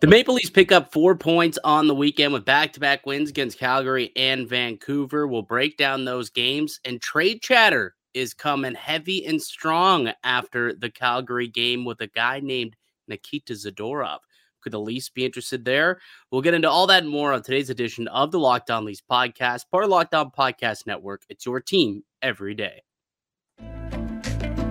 The Maple Leafs pick up four points on the weekend with back to back wins against Calgary and Vancouver. We'll break down those games, and trade chatter is coming heavy and strong after the Calgary game with a guy named Nikita Zadorov. Could the Leafs be interested there? We'll get into all that and more on today's edition of the Locked On Leafs podcast, part of Locked On Podcast Network. It's your team every day.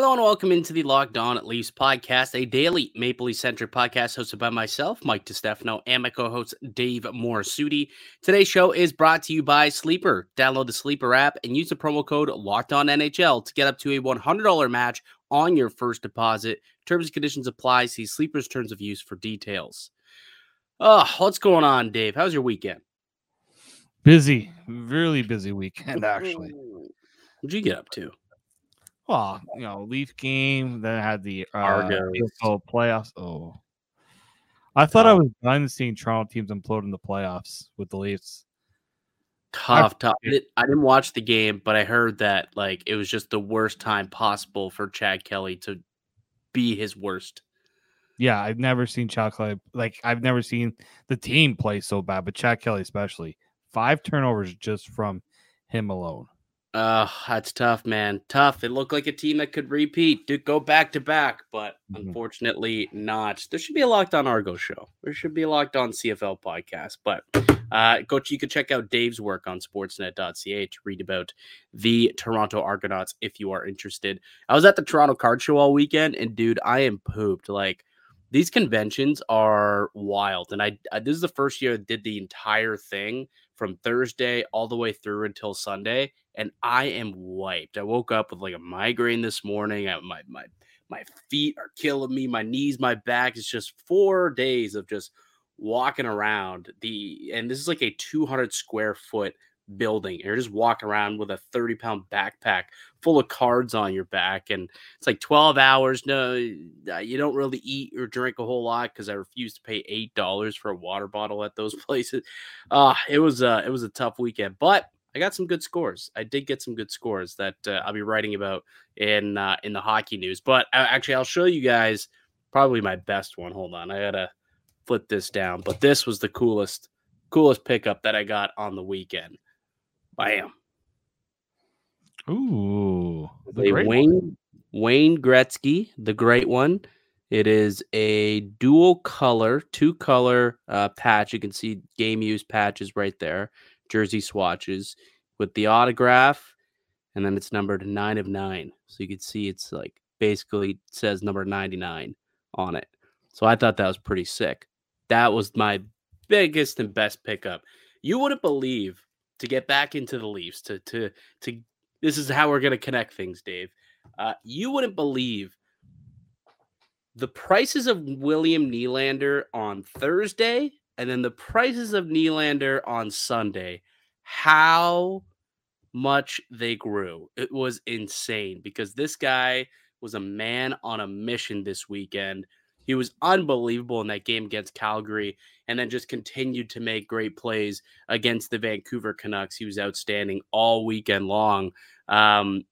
Hello and welcome into the Locked On at Leafs podcast, a daily Maple Leaf centric podcast hosted by myself, Mike DiStefano, and my co-host Dave Morassutti. Today's show is brought to you by Sleeper. Download the Sleeper app and use the promo code Locked On NHL to get up to a $100 match on your first deposit. Terms and conditions apply. See Sleeper's terms of use for details. Oh, what's going on, Dave? How's your weekend? Busy, really busy weekend actually. What'd you get up to? Well, you know, Leaf game, then had the uh. Playoffs. Oh, I thought I was done seeing Toronto teams implode in the playoffs with the Leafs. Tough, tough. I, did, I didn't watch the game, but I heard that like it was just the worst time possible for Chad Kelly to be his worst. Yeah, I've never seen Chad Kelly like I've never seen the team play so bad, but Chad Kelly especially five turnovers just from him alone. Uh, that's tough, man. Tough. It looked like a team that could repeat, do go back to back, but Mhm. unfortunately not. There should be a Locked On Argo show. There should be a Locked On CFL podcast. But uh, coach, You could check out Dave's work on Sportsnet.ca to read about the Toronto Argonauts if you are interested. I was at the Toronto Card Show all weekend, and dude, I am pooped. Like these conventions are wild, and I, I this is the first year I did the entire thing from Thursday all the way through until Sunday, and I am wiped. I woke up with like a migraine this morning. I, my my my feet are killing me. My knees, my back. It's just four days of just walking around the. And this is like a 200 square foot building. You're just walking around with a 30 pound backpack full of cards on your back, and it's like 12 hours. No, uh, you don't really eat or drink a whole lot because I refuse to pay eight dollars for a water bottle at those places. Uh, it was uh, it was a tough weekend, but I got some good scores. I did get some good scores that uh, I'll be writing about in uh, in the hockey news. But uh, actually, I'll show you guys probably my best one. Hold on, I gotta flip this down. But this was the coolest coolest pickup that I got on the weekend. Bam! Ooh, the great one. Wayne Wayne Gretzky, the great one. It is a dual color, two color uh, patch. You can see game use patches right there, jersey swatches with the autograph, and then it's numbered nine of nine. So you can see it's like basically says number ninety nine on it. So I thought that was pretty sick. That was my biggest and best pickup. You wouldn't believe to get back into the Leafs to to to this is how we're going to connect things, Dave. Uh, you wouldn't believe the prices of William Nylander on Thursday and then the prices of Nylander on Sunday. How much they grew. It was insane because this guy was a man on a mission this weekend. He was unbelievable in that game against Calgary and then just continued to make great plays against the Vancouver Canucks. He was outstanding all weekend long. Um,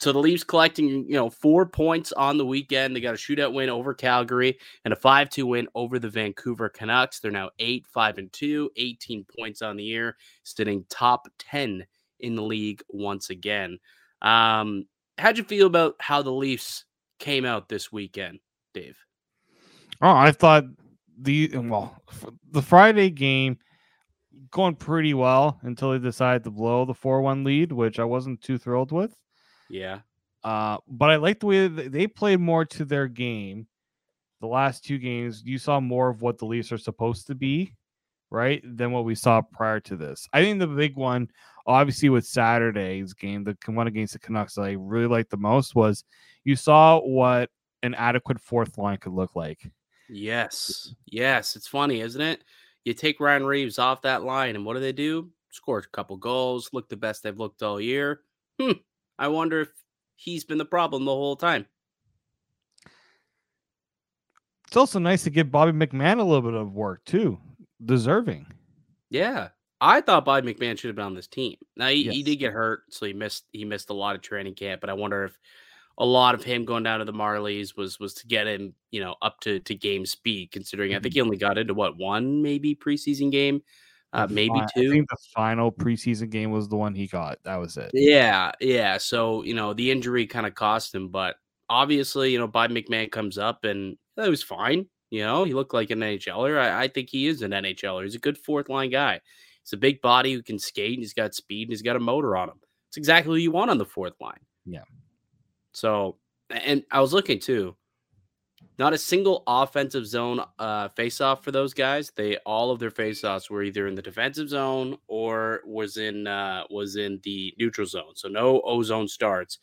so the Leafs collecting, you know, four points on the weekend. They got a shootout win over Calgary and a 5-2 win over the Vancouver Canucks. They're now 8, 5, and 2, 18 points on the year, sitting top 10 in the league once again. Um, how'd you feel about how the Leafs came out this weekend, Dave? Oh, I thought the well, the Friday game going pretty well until they decided to blow the four-one lead, which I wasn't too thrilled with. Yeah. Uh, but I like the way that they played more to their game. The last two games, you saw more of what the Leafs are supposed to be, right, than what we saw prior to this. I think the big one, obviously, with Saturday's game, the one against the Canucks, that I really liked the most was you saw what an adequate fourth line could look like. Yes. Yes. It's funny, isn't it? You take Ryan Reaves off that line, and what do they do? Score a couple goals, look the best they've looked all year. Hmm. I wonder if he's been the problem the whole time. It's also nice to give Bobby McMann a little bit of work too. Deserving. Yeah. I thought Bobby McMann should have been on this team. Now he, Yes. he did get hurt, so he missed he missed a lot of training camp. But I wonder if a lot of him going down to the Marlies was was to get him, you know, up to to game speed. Considering I think he only got into what one maybe preseason game, uh, maybe fi- I two. think the final preseason game was the one he got. That was it. Yeah, yeah. So you know the injury kind of cost him, but obviously you know Bobby McMann comes up and that was fine. You know he looked like an NHLer. I, I think he is an NHLer. He's a good fourth line guy. He's a big body who can skate. And he's got speed. And he's got a motor on him. It's exactly what you want on the fourth line. Yeah. So and I was looking too. Not a single offensive zone uh, face-off for those guys. They all of their face-offs were either in the defensive zone or was in uh, was in the neutral zone. So no O zone starts.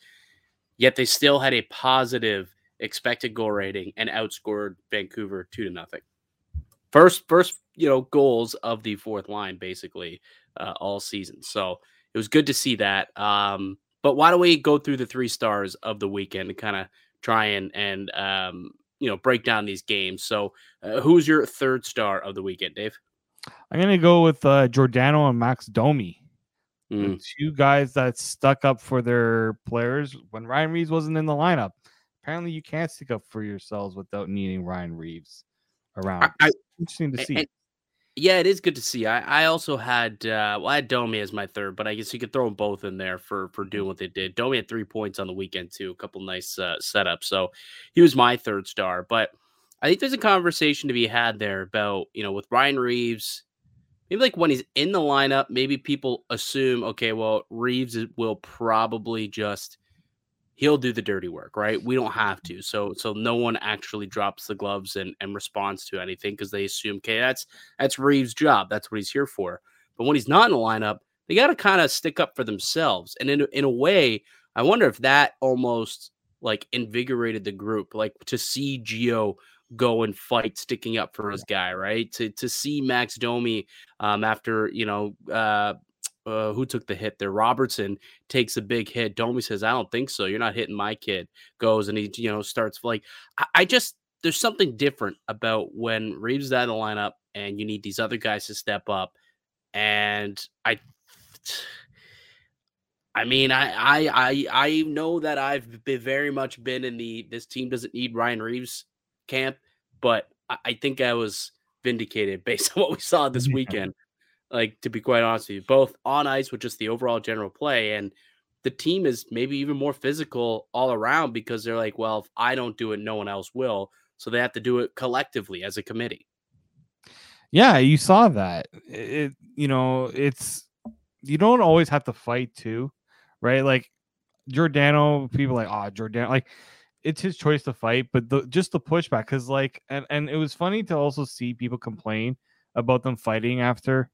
Yet they still had a positive expected goal rating and outscored Vancouver two to nothing. First, first, you know, goals of the fourth line basically uh, all season. So it was good to see that. Um, but why don't we go through the three stars of the weekend and kind of try and and um, you know break down these games. So uh, who's your third star of the weekend, Dave? I'm gonna go with uh, Giordano and Max Domi. Mm, two guys that stuck up for their players when Ryan Reaves wasn't in the lineup. Apparently, you can't stick up for yourselves without needing Ryan Reaves around. I- Interesting to see. and- yeah, it is good to see. I, I also had uh, well, I had Domi as my third, but I guess you could throw them both in there for for doing what they did. Domi had three points on the weekend too, a couple nice uh, setups. So he was my third star. But I think there's a conversation to be had there about you know with Ryan Reaves. Maybe like when he's in the lineup, maybe people assume, okay, well, Reaves will probably just he'll do the dirty work, right? We don't have to. So so no one actually drops the gloves and, and responds to anything because they assume, okay, that's that's Reaves' job. That's what he's here for. But when he's not in the lineup, they got to kind of stick up for themselves. And in a- in a way, I wonder if that almost like invigorated the group, like to see Geo go and fight, sticking up for his guy, right? To to see Max Domi um, after you know uh, uh, who took the hit there, Robertson takes a big hit. Domi says, "I don't think so. You're not hitting my kid." Goes and he you know starts like I, I just there's something different about when Reaves is out of the lineup and you need these other guys to step up. And I, I mean, I I I I know that I've been very much been in the this team doesn't need Ryan Reaves camp, but I, I think I was vindicated based on what we saw this weekend. Like to be quite honest with you, both on ice with just the overall general play and the team is maybe even more physical all around because they're like, well, if I don't do it, no one else will. So they have to do it collectively as a committee. Yeah, you saw that. It, you know, it's you don't always have to fight too, right? Like Giordano, people like, oh, Giordano, like it's his choice to fight, but the, just the pushback, because like, and and it was funny to also see people complain about them fighting after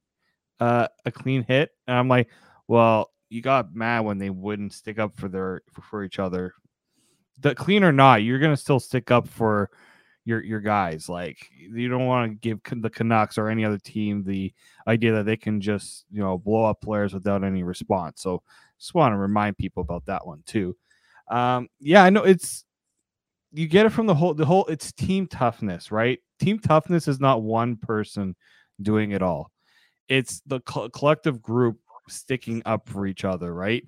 uh, a clean hit, and I'm like, well, you got mad when they wouldn't stick up for their for, each other. The clean or not, you're gonna still stick up for your your guys. Like you don't want to give the Canucks or any other team the idea that they can just you know blow up players without any response. So just want to remind people about that one too. Um, yeah, I know it's you get it from the whole the whole it's team toughness, right? Team toughness is not one person doing it all. It's the co- collective group sticking up for each other, right?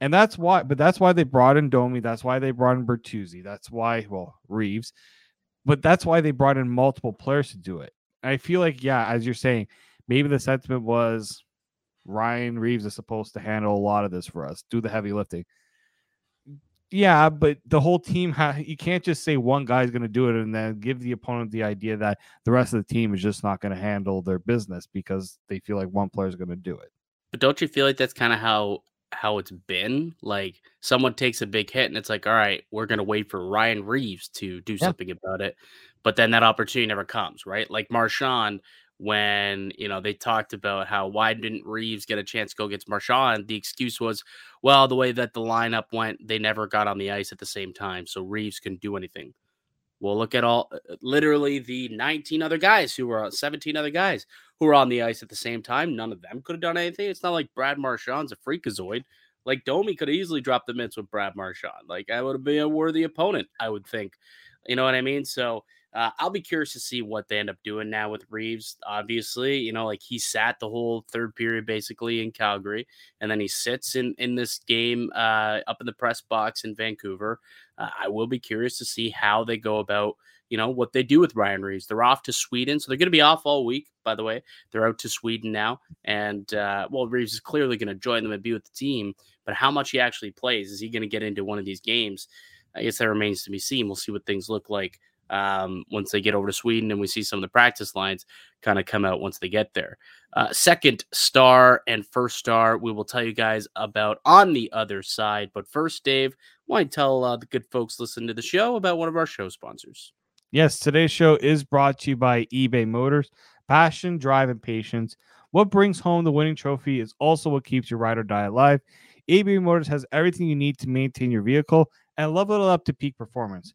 And that's why, but that's why they brought in Domi. That's why they brought in Bertuzzi. That's why, well, Reaves but that's why they brought in multiple players to do it. I feel like, yeah, as you're saying, maybe the sentiment was Ryan Reaves is supposed to handle a lot of this for us, do the heavy lifting. Yeah, but the whole team, ha- you can't just say one guy's going to do it and then give the opponent the idea that the rest of the team is just not going to handle their business because they feel like one player is going to do it. But don't you feel like that's kind of how how it's been? Like someone takes a big hit and it's like, all right, we're gonna wait for Ryan Reaves to do Yeah. something about it. But then that opportunity never comes, right? Like Marchand, when you know they talked about how why didn't Reaves get a chance to go against Marchand? The excuse was, well, the way that the lineup went, they never got on the ice at the same time, so Reaves couldn't do anything. Well, look at all uh, literally the 19 other guys who were 17 other guys who were on the ice at the same time. None of them could have done anything. It's not like Brad Marchand's a freakazoid. Like Domi could have easily dropped the mitts with Brad Marchand. Like I would have been a worthy opponent, I would think. You know what I mean? So uh, I'll be curious to see what they end up doing now with Reaves. Obviously, you know, like he sat the whole third period basically in Calgary, and then he sits in in this game uh, up in the press box in Vancouver. Uh, I will be curious to see how they go about, you know, what they do with Ryan Reaves. They're off to Sweden, so they're going to be off all week. By the way, they're out to Sweden now, and uh, well, Reaves is clearly going to join them and be with the team. But how much he actually plays is he going to get into one of these games? I guess that remains to be seen. We'll see what things look like um, once they get over to Sweden and we see some of the practice lines kind of come out once they get there. Uh, second star and first star, we will tell you guys about on the other side. But first, Dave, why tell uh, the good folks listening to the show about one of our show sponsors? Yes, today's show is brought to you by eBay Motors. Passion, drive, and patience. What brings home the winning trophy is also what keeps your ride or die alive. eBay Motors has everything you need to maintain your vehicle and level it up to peak performance.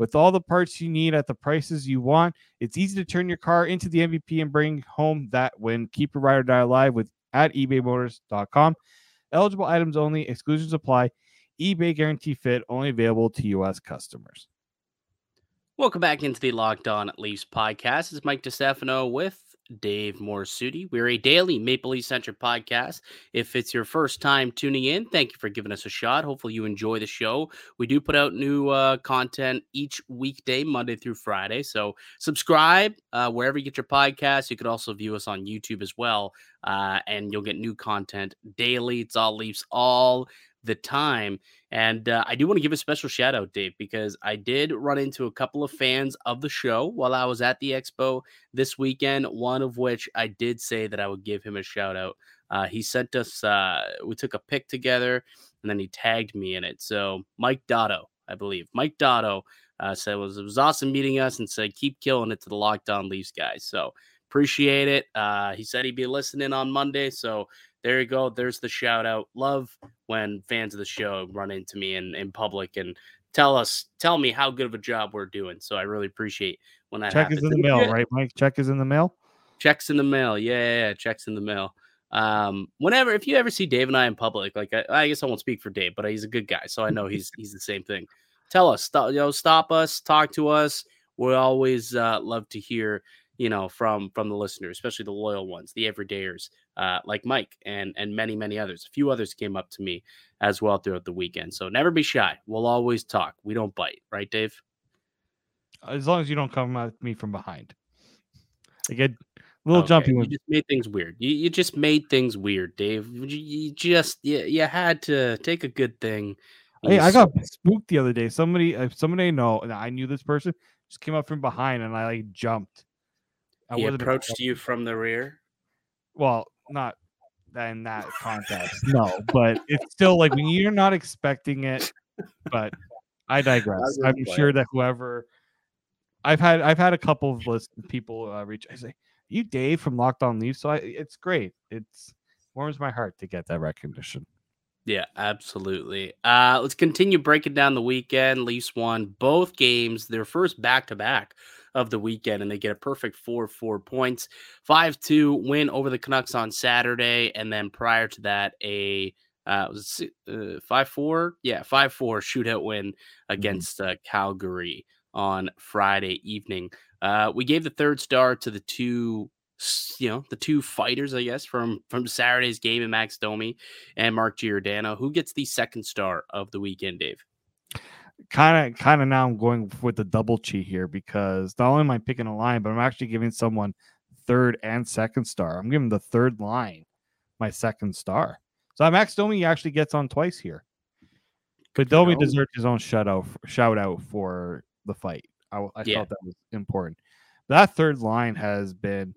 With all the parts you need at the prices you want, it's easy to turn your car into the MVP and bring home that win. Keep your ride or die alive with at ebaymotors.com. Eligible items only, exclusions apply. eBay guarantee fit only available to U.S. customers. Welcome back into the Locked On Leafs podcast. It's Mike DiStefano with Dave Morassutti. We're a daily Maple Leaf centric podcast. If it's your first time tuning in, thank you for giving us a shot. Hopefully, you enjoy the show. We do put out new uh, content each weekday, Monday through Friday. So, subscribe uh, wherever you get your podcasts. You could also view us on YouTube as well, uh, and you'll get new content daily. It's all Leafs all the time. And uh, I do want to give a special shout out, Dave, because I did run into a couple of fans of the show while I was at the expo this weekend. One of which I did say that I would give him a shout out. Uh, he sent us, uh, we took a pic together and then he tagged me in it. So, Mike Dotto, I believe. Mike Dotto uh, said it was, it was awesome meeting us and said, keep killing it to the Locked On Leafs guys. So, appreciate it. Uh, he said he'd be listening on Monday. So, there you go. There's the shout out. Love when fans of the show run into me in, in public and tell us, tell me how good of a job we're doing. So I really appreciate when that check happens. is in the mail, right, Mike? Check is in the mail. Checks in the mail. Yeah, yeah, yeah, checks in the mail. Um, whenever if you ever see Dave and I in public, like I, I guess I won't speak for Dave, but he's a good guy, so I know he's he's the same thing. Tell us, stop, you know, stop us, talk to us. We always uh, love to hear you know from from the listeners especially the loyal ones the everydayers uh, like mike and and many many others. A few others came up to me as well throughout the weekend. So never be shy. We'll always talk. We don't bite. Right dave? As long as you don't come at me from behind. I get a little Okay, jumpy you just made things weird. You, you just made things weird dave. You, you just you, you had to take a good thing Hey, I got spooked the other day. Somebody, somebody I know, I knew this person, just came up from behind, and I like jumped. I he approached you from the rear Well, not in that context, no. But it's still like when you're not expecting it. But I digress. I'm glad. sure that whoever I've had, I've had a couple of list people uh, reach. I say, "You Dave from Locked On Leafs," so I, it's great. It's warms my heart to get that recognition. Yeah, absolutely. Uh, let's continue breaking down the weekend. Leafs won both games, their first back to back of the weekend, and they get a perfect four four points. Five two win over the Canucks on Saturday, and then prior to that, a uh, it was uh, five four, yeah, five four shootout win against uh, Calgary on Friday evening. Uh, we gave the third star to the two you know the two fighters i guess from from saturday's game in max domi and mark giordano who gets the second star of the weekend dave kind of kind of now I'm going with the double cheat here because not only am I picking a line, but I'm actually giving someone third and second star. I'm giving the third line my second star. So Max Domi actually gets on twice here. But Domi know. deserved his own shout out shout out for the fight. I, I Yeah. felt that was important. That third line has been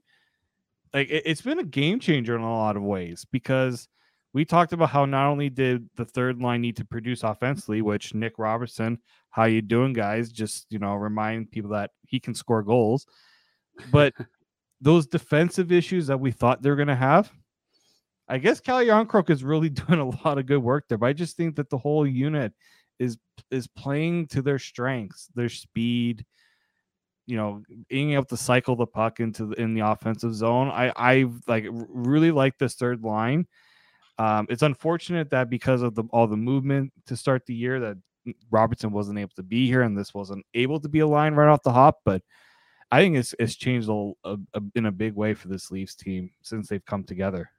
like it, it's been a game changer in a lot of ways because we talked about how not only did the third line need to produce offensively, which Nick Robertson, how you doing, guys? Just you know, remind people that he can score goals, but those defensive issues that we thought they're going to have. I guess Calle Jarnkrok is really doing a lot of good work there, but I just think that the whole unit is is playing to their strengths, their speed, you know, being able to cycle the puck into the, in the offensive zone. I I like really like this third line. Um, it's unfortunate that because of the all the movement to start the year that Robertson wasn't able to be here and this wasn't able to be a line right off the hop, but I think it's it's changed a, a, a, in a big way for this Leafs team since they've come together.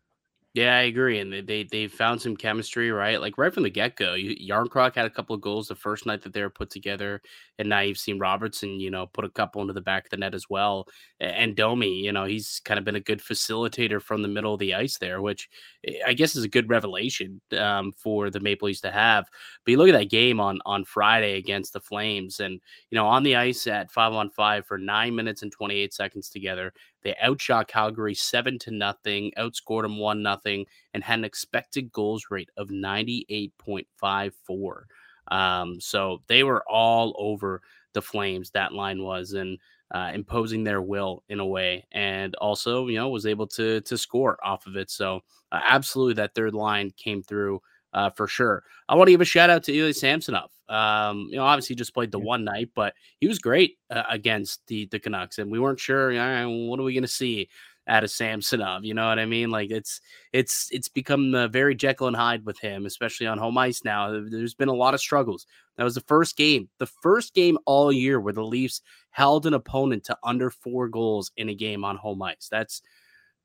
Yeah, I agree, and they they, found some chemistry, right? Like right from the get go. Jarnkrok had a couple of goals the first night that they were put together, and now you've seen Robertson, you know, put a couple into the back of the net as well. And Domi, you know, he's kind of been a good facilitator from the middle of the ice there, which eh, I guess is a good revelation um, for the Maple Leafs to have. But you look at that game on on Friday against the Flames, and you know, on the ice at five on five for nine minutes and twenty eight seconds together, they outshot Calgary seven to nothing, outscored them one nothing, and had an expected goals rate of ninety eight point five four. Um, so they were all over the Flames. That line was and uh, imposing their will in a way, and also you know was able to to score off of it. So uh, absolutely, that third line came through uh, for sure. I want to give a shout out to Ilya Samsonov. Um, you know, obviously just played the one night, but he was great uh, against the the Canucks, and we weren't sure. What are we going to see out of Samsonov? You know what I mean? Like it's it's it's become uh, very Jekyll and Hyde with him, especially on home ice now. There's been a lot of struggles. That was the first game, the first game all year where the Leafs held an opponent to under four goals in a game on home ice. That's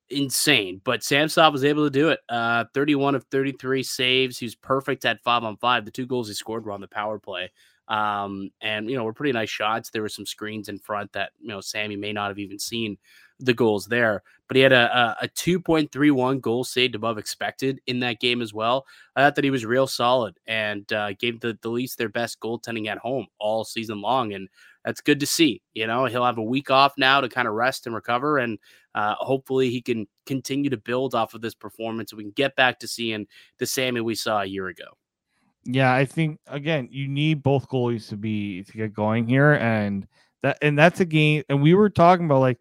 insane. But Samsonov was able to do it. Uh, 31 of 33 saves. He was perfect at five on five. The two goals he scored were on the power play. Um, and you know, were pretty nice shots. There were some screens in front that you know Sammy may not have even seen the goals there, but he had a, a, a 2.31 goal saved above expected in that game as well. I thought that he was real solid and uh, gave the, the Leafs their best goaltending at home all season long. And that's good to see. You know, he'll have a week off now to kind of rest and recover. And uh, hopefully he can continue to build off of this performance. And we can get back to seeing the Sammy we saw a year ago. Yeah, I think again, you need both goalies to be to get going here, and that and that's a game. And we were talking about like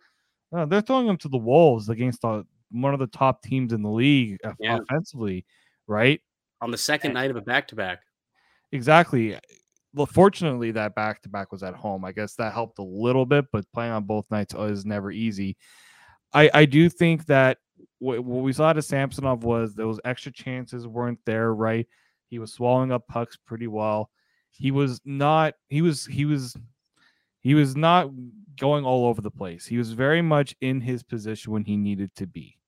uh, they're throwing them to the wolves against the, one of the top teams in the league yeah. offensively, right? On the second and, night of a back to back. Exactly. Well, fortunately, that back to back was at home. I guess that helped a little bit, but playing on both nights is never easy. I I do think that what, what we saw to Samsonov was those extra chances weren't there, right? He was swallowing up pucks pretty well. He was not. He was. He was. He was not going all over the place. He was very much in his position when he needed to be.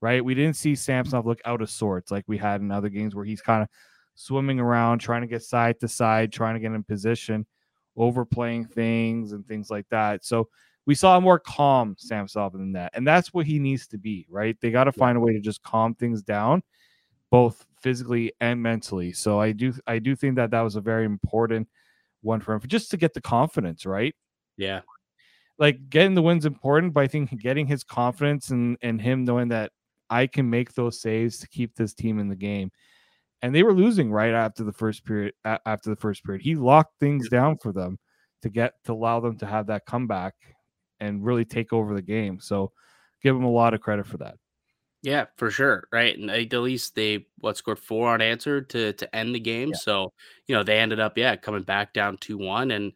Right? We didn't see Samsonov look out of sorts like we had in other games where he's kind of swimming around, trying to get side to side, trying to get in position, overplaying things and things like that. So we saw a more calm Samsonov than that. And that's what he needs to be, right? They got to find a way to just calm things down, both physically and mentally. So I do I do think that that was a very important one for him just to get the confidence, right? Yeah. Like getting the win's important, but I think getting his confidence and and him knowing that I can make those saves to keep this team in the game. And they were losing right after the first period after the first period. He locked things down for them to get to allow them to have that comeback and really take over the game. So give him a lot of credit for that. Yeah, for sure. Right. And at least they what scored four unanswered to to end the game. Yeah. So, you know, they ended up, yeah, coming back down 2 1 and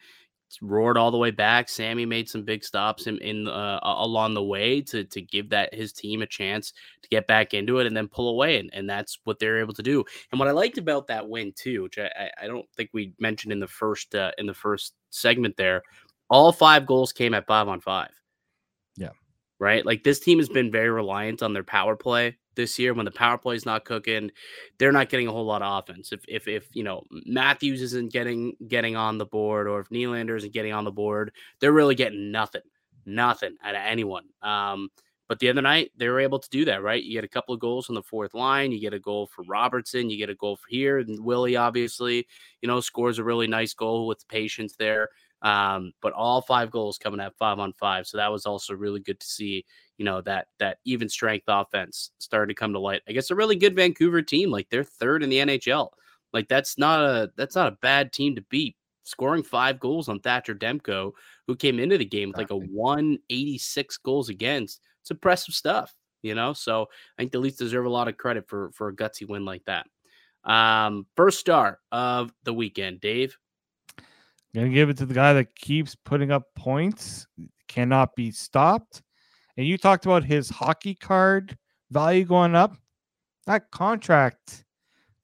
roared all the way back. Sammy made some big stops in, in uh, along the way to to give that his team a chance to get back into it and then pull away, and, and that's what they're able to do. And what I liked about that win too, which I, I don't think we mentioned in the first uh, in the first segment there, all five goals came at five on five. Right. Like this team has been very reliant on their power play this year. When the power play is not cooking, they're not getting a whole lot of offense. If if if you know Matthews isn't getting getting on the board, or if Nylander isn't getting on the board, they're really getting nothing, nothing out of anyone. Um, but the other night, they were able to do that, right? You get a couple of goals on the fourth line. You get a goal for Robertson. You get a goal for here. And Willie, obviously, you know, scores a really nice goal with patience there. Um, but all five goals coming at five on five. So that was also really good to see, you know, that that even strength offense starting to come to light. I guess a really good Vancouver team. Like they're third in the NHL. Like that's not a that's not a bad team to beat. Scoring five goals on Thatcher Demko, who came into the game with like a 186 goals against. It's impressive stuff, you know. So I think the Leafs deserve a lot of credit for for a gutsy win like that. Um, first star of the weekend, Dave. Gonna give it to the guy that keeps putting up points, cannot be stopped. And you talked about his hockey card value going up. That contract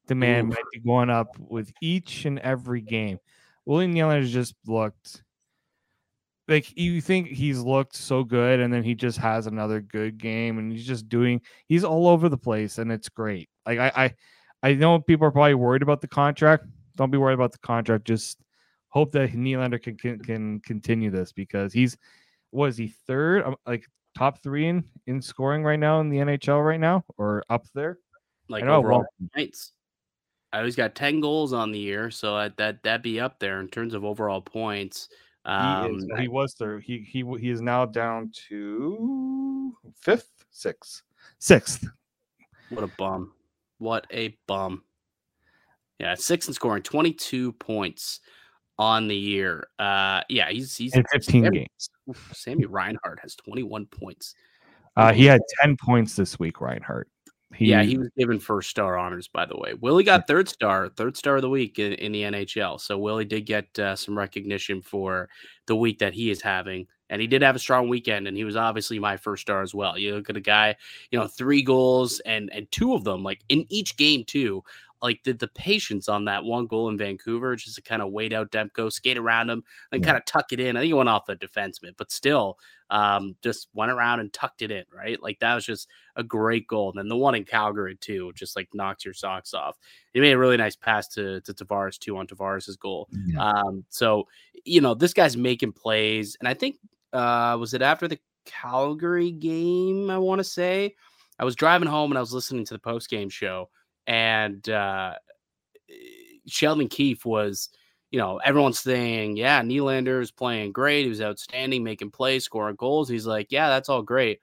demand Ooh. might be going up with each and every game. William Nylander has just looked like you think he's looked so good, and then he just has another good game, and he's just doing. He's all over the place, and it's great. Like I, I, I know people are probably worried about the contract. Don't be worried about the contract. Just hope that Nylander can, can can continue this because he's was he third um, like top three in in scoring right now in the NHL right now or up there like overall points. I always got ten goals on the year, so that that that be up there in terms of overall points. Um, he, is, he was third. He he he is now down to fifth, sixth, sixth. What a bum! What a bum! Yeah, sixth in scoring, twenty two points on the year. Uh, yeah, he's he's in 15 Sammy, games. Sammy Reinhart has 21 points. Uh, he had 10 points this week, Reinhart. He, yeah, he was given first star honors, by the way. Willie got third star, third star of the week in, in the NHL. So Willie did get uh, some recognition for the week that he is having. And he did have a strong weekend, and he was obviously my first star as well. You look at a guy, you know, three goals and and two of them, like in each game too, like the, the patience on that one goal in Vancouver, just to kind of wait out Demko, skate around him, and yeah. kind of tuck it in. I think it went off the defenseman, but still, um, just went around and tucked it in, right? Like that was just a great goal. And then the one in Calgary too, just like knocks your socks off. He made a really nice pass to to Tavares too on Tavares's goal. Yeah. Um, so you know this guy's making plays, and I think uh, was it after the Calgary game? I want to say I was driving home and I was listening to the post game show and uh, Sheldon Keefe was, you know, everyone's saying, yeah, Nylander is playing great. He was outstanding, making plays, scoring goals. He's like, yeah, that's all great.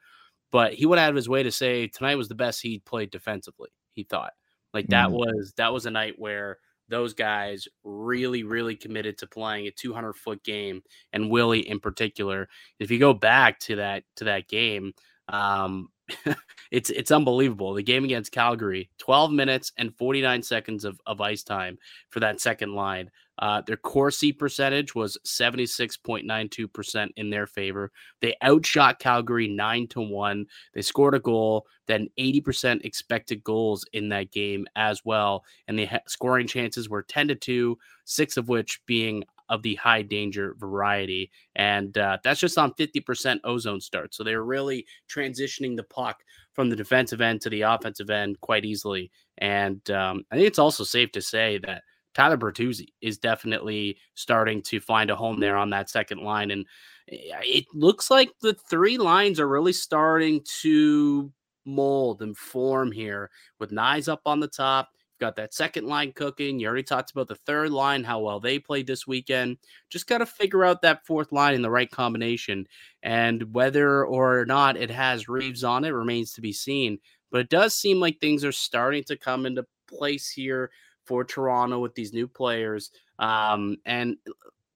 But he went out of his way to say tonight was the best he played defensively. He thought like that mm-hmm. was that was a night where those guys really, really committed to playing a 200 foot game, and Willie in particular. If you go back to that to that game, um, it's it's unbelievable. The game against Calgary, 12 minutes and 49 seconds of, of ice time for that second line. Uh, their Corsi percentage was 76.92% in their favor. They outshot Calgary 9 to 1. They scored a goal, then 80% expected goals in that game as well. And the scoring chances were 10 to 2, six of which being of the high danger variety. And uh, that's just on 50% ozone start. So they're really transitioning the puck from the defensive end to the offensive end quite easily. And um, I think it's also safe to say that Tyler Bertuzzi is definitely starting to find a home there on that second line. And eh, it looks like the three lines are really starting to mold and form here with Knies up on the top got that second line cooking. You already talked about the third line, how well they played this weekend. Just got to figure out that fourth line in the right combination. And whether or not it has Reaves on it remains to be seen. But it does seem like things are starting to come into place here for Toronto with these new players. Um, and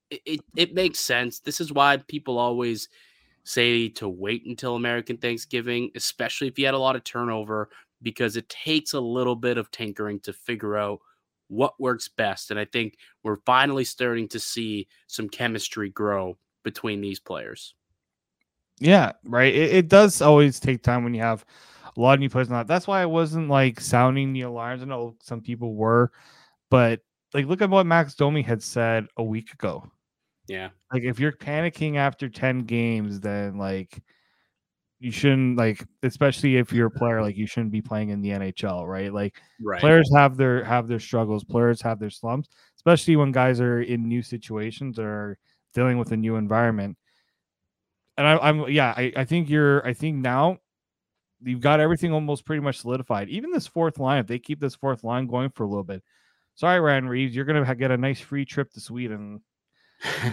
it, it, it makes sense. This is why people always say to wait until American Thanksgiving, especially if you had a lot of turnover because it takes a little bit of tinkering to figure out what works best. And I think we're finally starting to see some chemistry grow between these players. Yeah, right. It, it does always take time when you have a lot of new players. Not that's why I wasn't like sounding the alarms. I know some people were, but like look at what Max Domi had said a week ago. Yeah. Like if you're panicking after 10 games, then like you shouldn't like especially if you're a player like you shouldn't be playing in the NHL, right? Like right. players have their have their struggles, players have their slumps, especially when guys are in new situations or dealing with a new environment. And I, am yeah, I, I think you're I think now you've got everything almost pretty much solidified. Even this fourth line, if they keep this fourth line going for a little bit, sorry, Ryan Reaves you're gonna get a nice free trip to Sweden.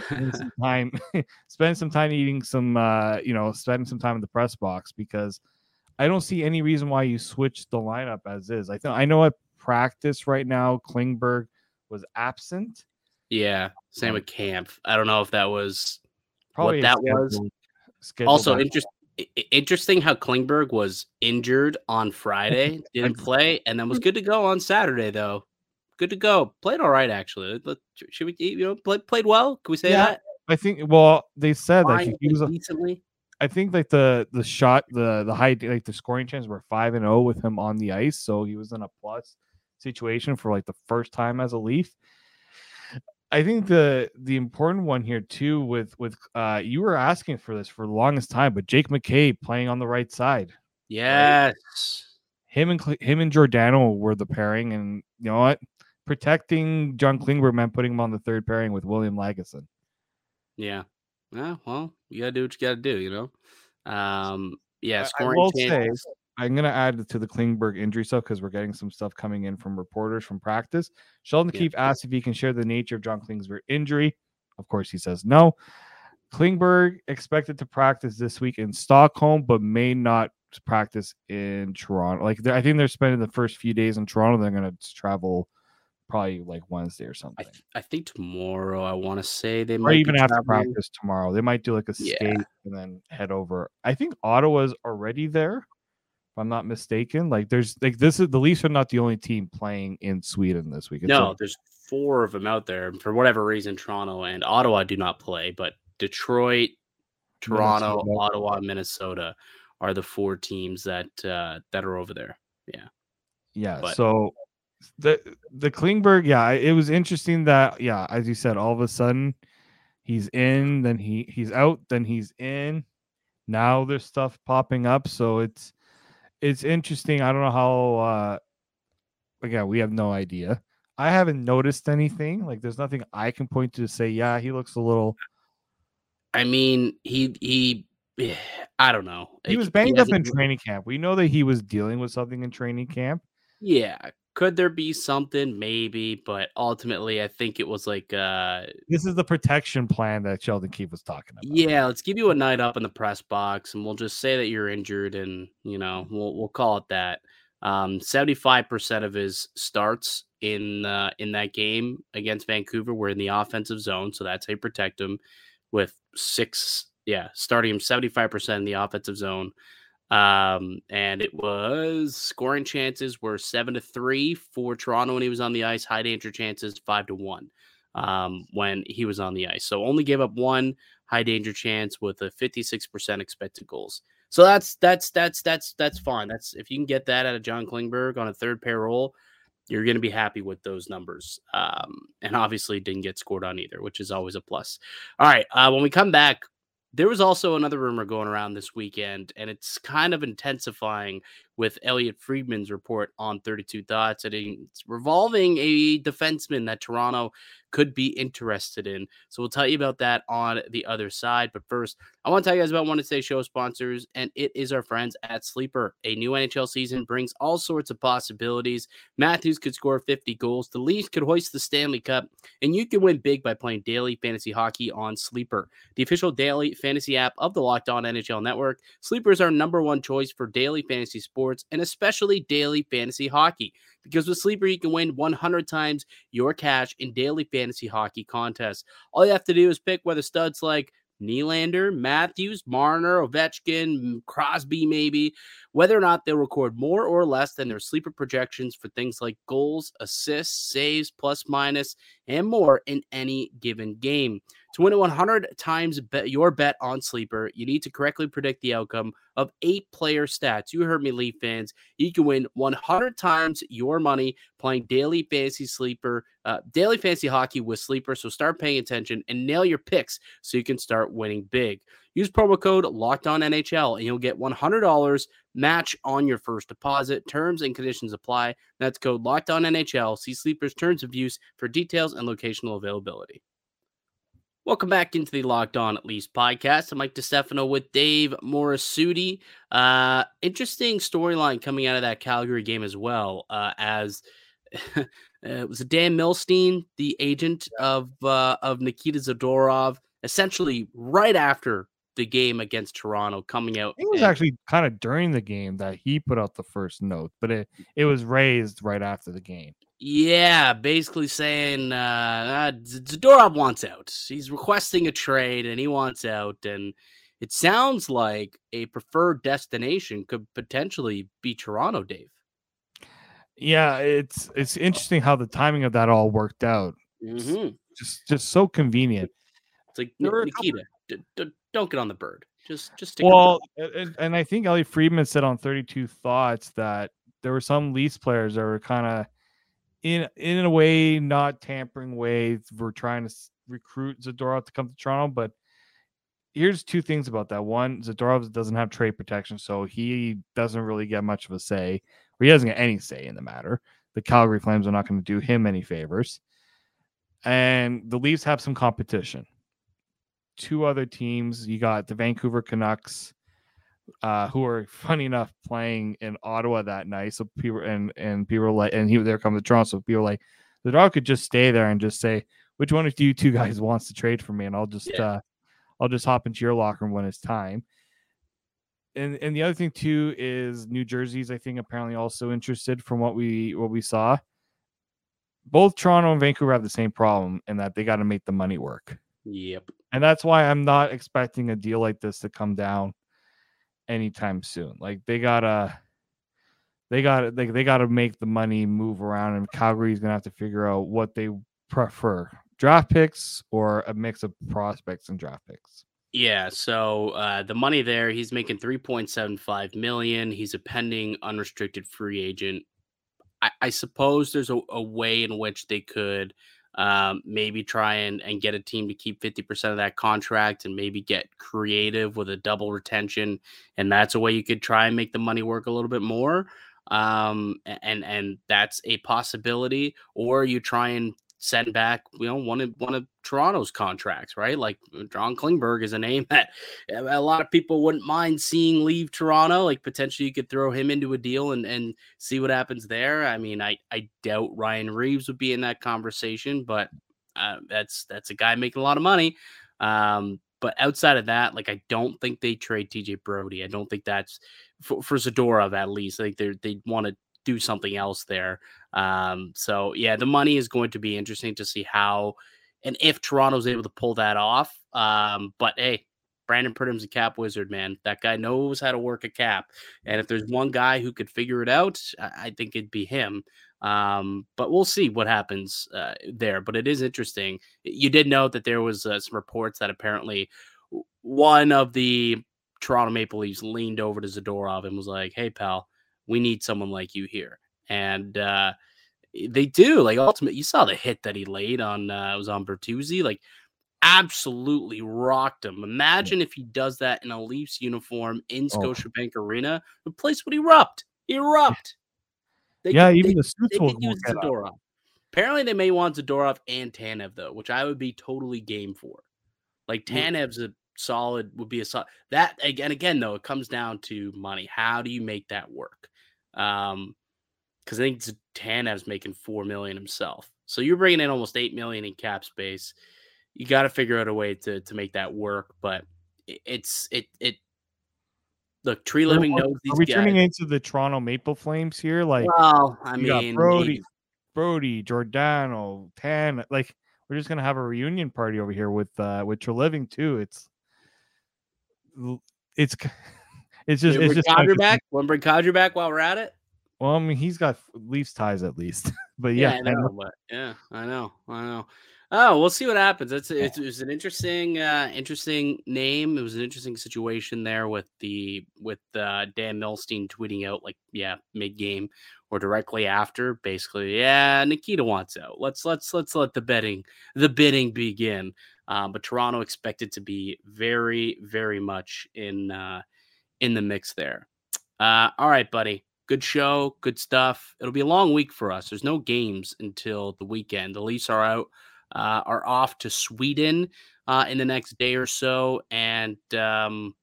Spend some time spend some time eating some uh you know spending some time in the press box because I don't see any reason why you switch the lineup as is. I think I know at practice right now Klingberg was absent. Yeah, same Um, with camp. I don't know if that was Probably what that was. also out. interest, i- i- interesting how Klingberg was injured on Friday, didn't play, and then was good to go on Saturday though. Good to go. Played all right actually. Should we you know play, played well? Can we say Yeah, that? I think well they said like he was a, decently. I think like the the shot the the high like the scoring chances were five and zero with him on the ice, so he was in a plus situation for like the first time as a Leaf. I think the the important one here too with with uh you were asking for this for the longest time, but Jake McCabe playing on the right side, Yes. him and him and Giordano were the pairing, and you know what, protecting John Klingberg meant putting him on the third pairing with William Lagesson. Yeah. Yeah. Well, you gotta do what you gotta do. You know. Um. Yeah. I- I Scoring will say. I'm gonna add to the Klingberg injury stuff because we're getting some stuff coming in from reporters from practice. Sheldon Yeah. Keefe asked if he can share the nature of John Klingberg injury. Of course, he says no. Klingberg expected to practice this week in Stockholm, but may not practice in Toronto. Like I think they're spending the first few days in Toronto. They're gonna travel probably like Wednesday or I, something, th- I think tomorrow. I want to say they or might be even after traveling. practice tomorrow. They might do like a Yeah. skate and then head over. I think Ottawa's already there. If I'm not mistaken, like there's like this is the Leafs are not the only team playing in Sweden this week. It's No, a- there's four of them out there. For whatever reason, Toronto and Ottawa do not play, but Detroit, Toronto, Minnesota. Ottawa, Minnesota are the four teams that uh, that are over there. Yeah. yeah. but- So the the Klingberg, yeah, it was interesting that yeah, as you said, all of a sudden he's in, then he he's out, then he's in. Now there's stuff popping up, so it's it's interesting. I don't know how. uh Again, we have no idea. I haven't noticed anything. Like, there's nothing I can point to to say, yeah, he looks a little. I mean, he he, I don't know. He was banged up in training camp. We know that he was dealing with something in training camp. Yeah, could there be something? Maybe, but ultimately, I think it was like, uh, This is the protection plan that Sheldon Keefe was talking about. yeah, let's give you a night up in the press box, and we'll just say that you're injured, and you know, we'll we'll call it that. Um, 75% of his starts in uh, in that game against Vancouver were in the offensive zone, so that's how you protect him with six, yeah, starting him 75% in the offensive zone. Um, and it was scoring chances were seven to three for Toronto when he was on the ice, high danger chances five to one um, when he was on the ice. So only gave up one high danger chance with a 56% expected goals. So that's that's that's that's that's fine. That's if you can get that out of John Klingberg on a third pair role, you're going to be happy with those numbers. Um, and obviously didn't get scored on either, which is always a plus. All right, uh, when we come back, there was also another rumor going around this weekend, and it's kind of intensifying with Elliott Friedman's report on 32 Thoughts. And it's revolving a defenseman that Toronto could be interested in. So we'll tell you about that on the other side. But first, I want to tell you guys about one of today's show sponsors, and it is our friends at Sleeper. A new NHL season brings all sorts of possibilities. Matthews could score 50 goals, the Leafs could hoist the Stanley Cup, and you can win big by playing daily fantasy hockey on Sleeper, the official daily fantasy app of the Locked On NHL Network. Sleeper is our number one choice for daily fantasy sports and especially daily fantasy hockey. Because with Sleeper, you can win 100 times your cash in daily fantasy hockey contests. All you have to do is pick whether studs like Nylander, Matthews, Marner, Ovechkin, mm, Crosby, maybe, whether or not they'll record more or less than their sleeper projections for things like goals, assists, saves, plus minus, and more in any given game. To win a 100 times bet your bet on sleeper, you need to correctly predict the outcome of eight player stats. You heard me, Leaf fans. You can win 100 times your money playing daily fantasy sleeper, uh, daily fantasy hockey with sleeper. So start paying attention and nail your picks so you can start winning big. Use promo code Locked On NHL and you'll get $100 match on your first deposit. Terms and conditions apply. That's code Locked On NHL. See Sleeper's terms of use for details and locational availability. Welcome back into the Locked On At Leafs podcast. I'm Mike DiStefano with Dave Morassutti. Uh, interesting storyline coming out of that Calgary game as well, uh, as Uh, it was Dan Milstein, the agent of uh, of Nikita Zadorov, essentially right after the game against Toronto, coming out. It was and- actually kind of during the game that he put out the first note, but it it was raised right after the game. Yeah, basically saying uh, uh, Zadorov wants out. He's requesting a trade and he wants out. And it sounds like a preferred destination could potentially be Toronto, Dave. Yeah, it's it's interesting how the timing of that all worked out. hmm Just just so convenient. It's like There "Ni- were a couple- Nikita, d- d- don't get on the bird. Just just stick. Well, and, and I think Ellie Friedman said on 32 Thoughts that there were some Leafs players that were kind of in in a way not tampering way, we're trying to recruit Zadorov to come to Toronto, but here's two things about that. One, Zadorov doesn't have trade protection, so he doesn't really get much of a say, or he doesn't get any say in the matter. The Calgary Flames are not going to do him any favors. And the Leafs have some competition. Two other teams. You got the Vancouver Canucks, uh, who are funny enough playing in Ottawa that night. So people and and people were like, and he there come to Toronto. So people were like, the dog could just stay there and just say, which one of you two guys wants to trade for me, and I'll just Yeah. uh, I'll just hop into your locker room when it's time. And and the other thing too is New Jersey's I think apparently also interested from what we what we saw. Both Toronto and Vancouver have the same problem in that they got to make the money work. Yep. And that's why I'm not expecting a deal like this to come down anytime soon. Like they gotta they gotta they, they gotta make the money move around and Calgary's gonna have to figure out what they prefer. Draft picks or a mix of prospects and draft picks. Yeah, so uh, the money there, he's making three point seven five million. He's a pending unrestricted free agent. I, I suppose there's a, a way in which they could um, maybe try and, and get a team to keep fifty percent of that contract, and maybe get creative with a double retention, and that's a way you could try and make the money work a little bit more. Um, and and that's a possibility, or you try and send back, you know, one of one of Toronto's contracts, right? Like uh, John Klingberg is a name that a lot of people wouldn't mind seeing leave Toronto. Like potentially you could throw him into a deal and and see what happens there. I mean, I I doubt Ryan Reaves would be in that conversation, but uh, that's that's a guy making a lot of money. Um, but outside of that, like I don't think they trade TJ Brodie. I don't think that's for, for Zadorov at least. Think they they want to do something else there. Um, so yeah, the money is going to be interesting to see how and if Toronto's able to pull that off. Um, but hey, Brandon Pridham's a cap wizard, man. That guy knows how to work a cap. And if there's one guy who could figure it out, I, I think it'd be him. Um, but we'll see what happens uh, there. But it is interesting. You did note that there was uh, some reports that apparently one of the Toronto Maple Leafs leaned over to Zadorov and was like, "Hey, pal, we need someone like you here." And uh, they do. Like ultimately, you saw the hit that he laid on. Uh, it was on Bertuzzi. Like absolutely rocked him. Imagine if he does that in a Leafs uniform in Oh. Scotiabank Arena. The place would erupt. Erupt. They yeah, could- even they, the suits will, use up. Apparently, they may want Zadorov and Tanev though, which I would be totally game for. Like. Tanev's a solid would be a solid that again again though it comes down to money. How do you make that work? Um, because I think Tanev's making four million himself, so you're bringing in almost eight million in cap space. You got to figure out a way to to make that work, but it's it it. Look, Treliving knows these Are we guys. turning into the Toronto Maple Flames here? Like well, I mean, Brodie. Brodie, Giordano, Tan. Like we're just gonna have a reunion party over here with uh with Treliving too. It's it's it's just it's just interesting. back. Want to bring Kadri back while we're at it? Well, I mean, he's got Leafs ties at least, but yeah, I know, but yeah, I know, I know. Oh, we'll see what happens. It's it's it was an interesting, uh, interesting name. It was an interesting situation there with the with uh, Dan Milstein tweeting out like, yeah, mid game or directly after, basically, yeah, Nikita wants out. Let's let's let's let the betting the bidding begin. Um, but Toronto expected to be very very much in uh, in the mix there. Uh, all right, buddy. Good show, good stuff. It'll be a long week for us. There's no games until the weekend. The Leafs are out, uh, are off to Sweden uh, in the next day or so, and um,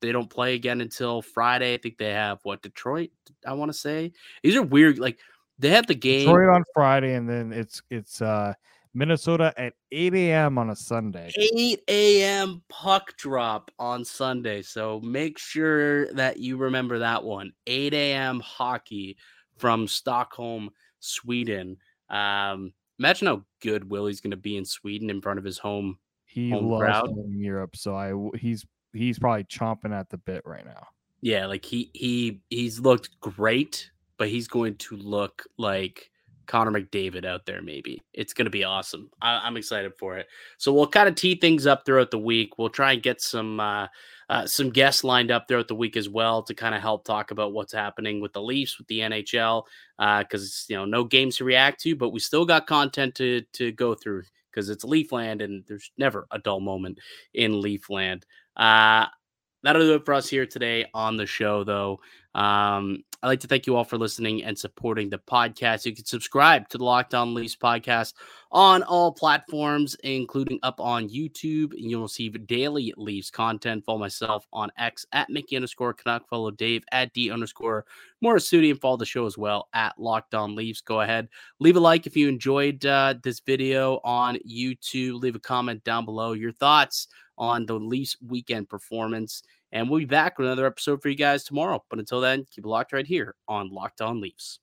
they don't play again until Friday. I think they have what Detroit. I want to say these are weird. Like They have the game Detroit on Friday, and then it's it's uh Minnesota at 8 a.m. on a Sunday. 8 a.m. puck drop on Sunday. So make sure that you remember that one. 8 a.m. hockey from Stockholm, Sweden. Um, imagine how good Willie's going to be in Sweden in front of his home. He home loves crowd. in Europe, so I he's he's probably chomping at the bit right now. Yeah, like he he he's looked great, but he's going to look like Connor McDavid out there. Maybe it's going to be awesome. I, I'm excited for it. So we'll kind of tee things up throughout the week. We'll try and get some uh, uh, some guests lined up throughout the week as well to kind of help talk about what's happening with the Leafs, with the NHL, because you know no games to react to, but we still got content to to go through because it's Leafland and there's never a dull moment in Leafland. Uh, that'll do it for us here today on the show, though. Um, I'd like to thank you all for listening and supporting the podcast. You can subscribe to the Locked On Leafs podcast on all platforms, including up on YouTube. And you'll receive daily Leafs content. Follow myself on X at Mickey underscore Canuck. Follow Dave at D underscore Morassutti and follow the show as well at Locked On Leafs. Go ahead, leave a like if you enjoyed uh, this video on YouTube. Leave a comment down below your thoughts on the Leafs weekend performance. And we'll be back with another episode for you guys tomorrow. But until then, keep it locked right here on Locked On Leafs.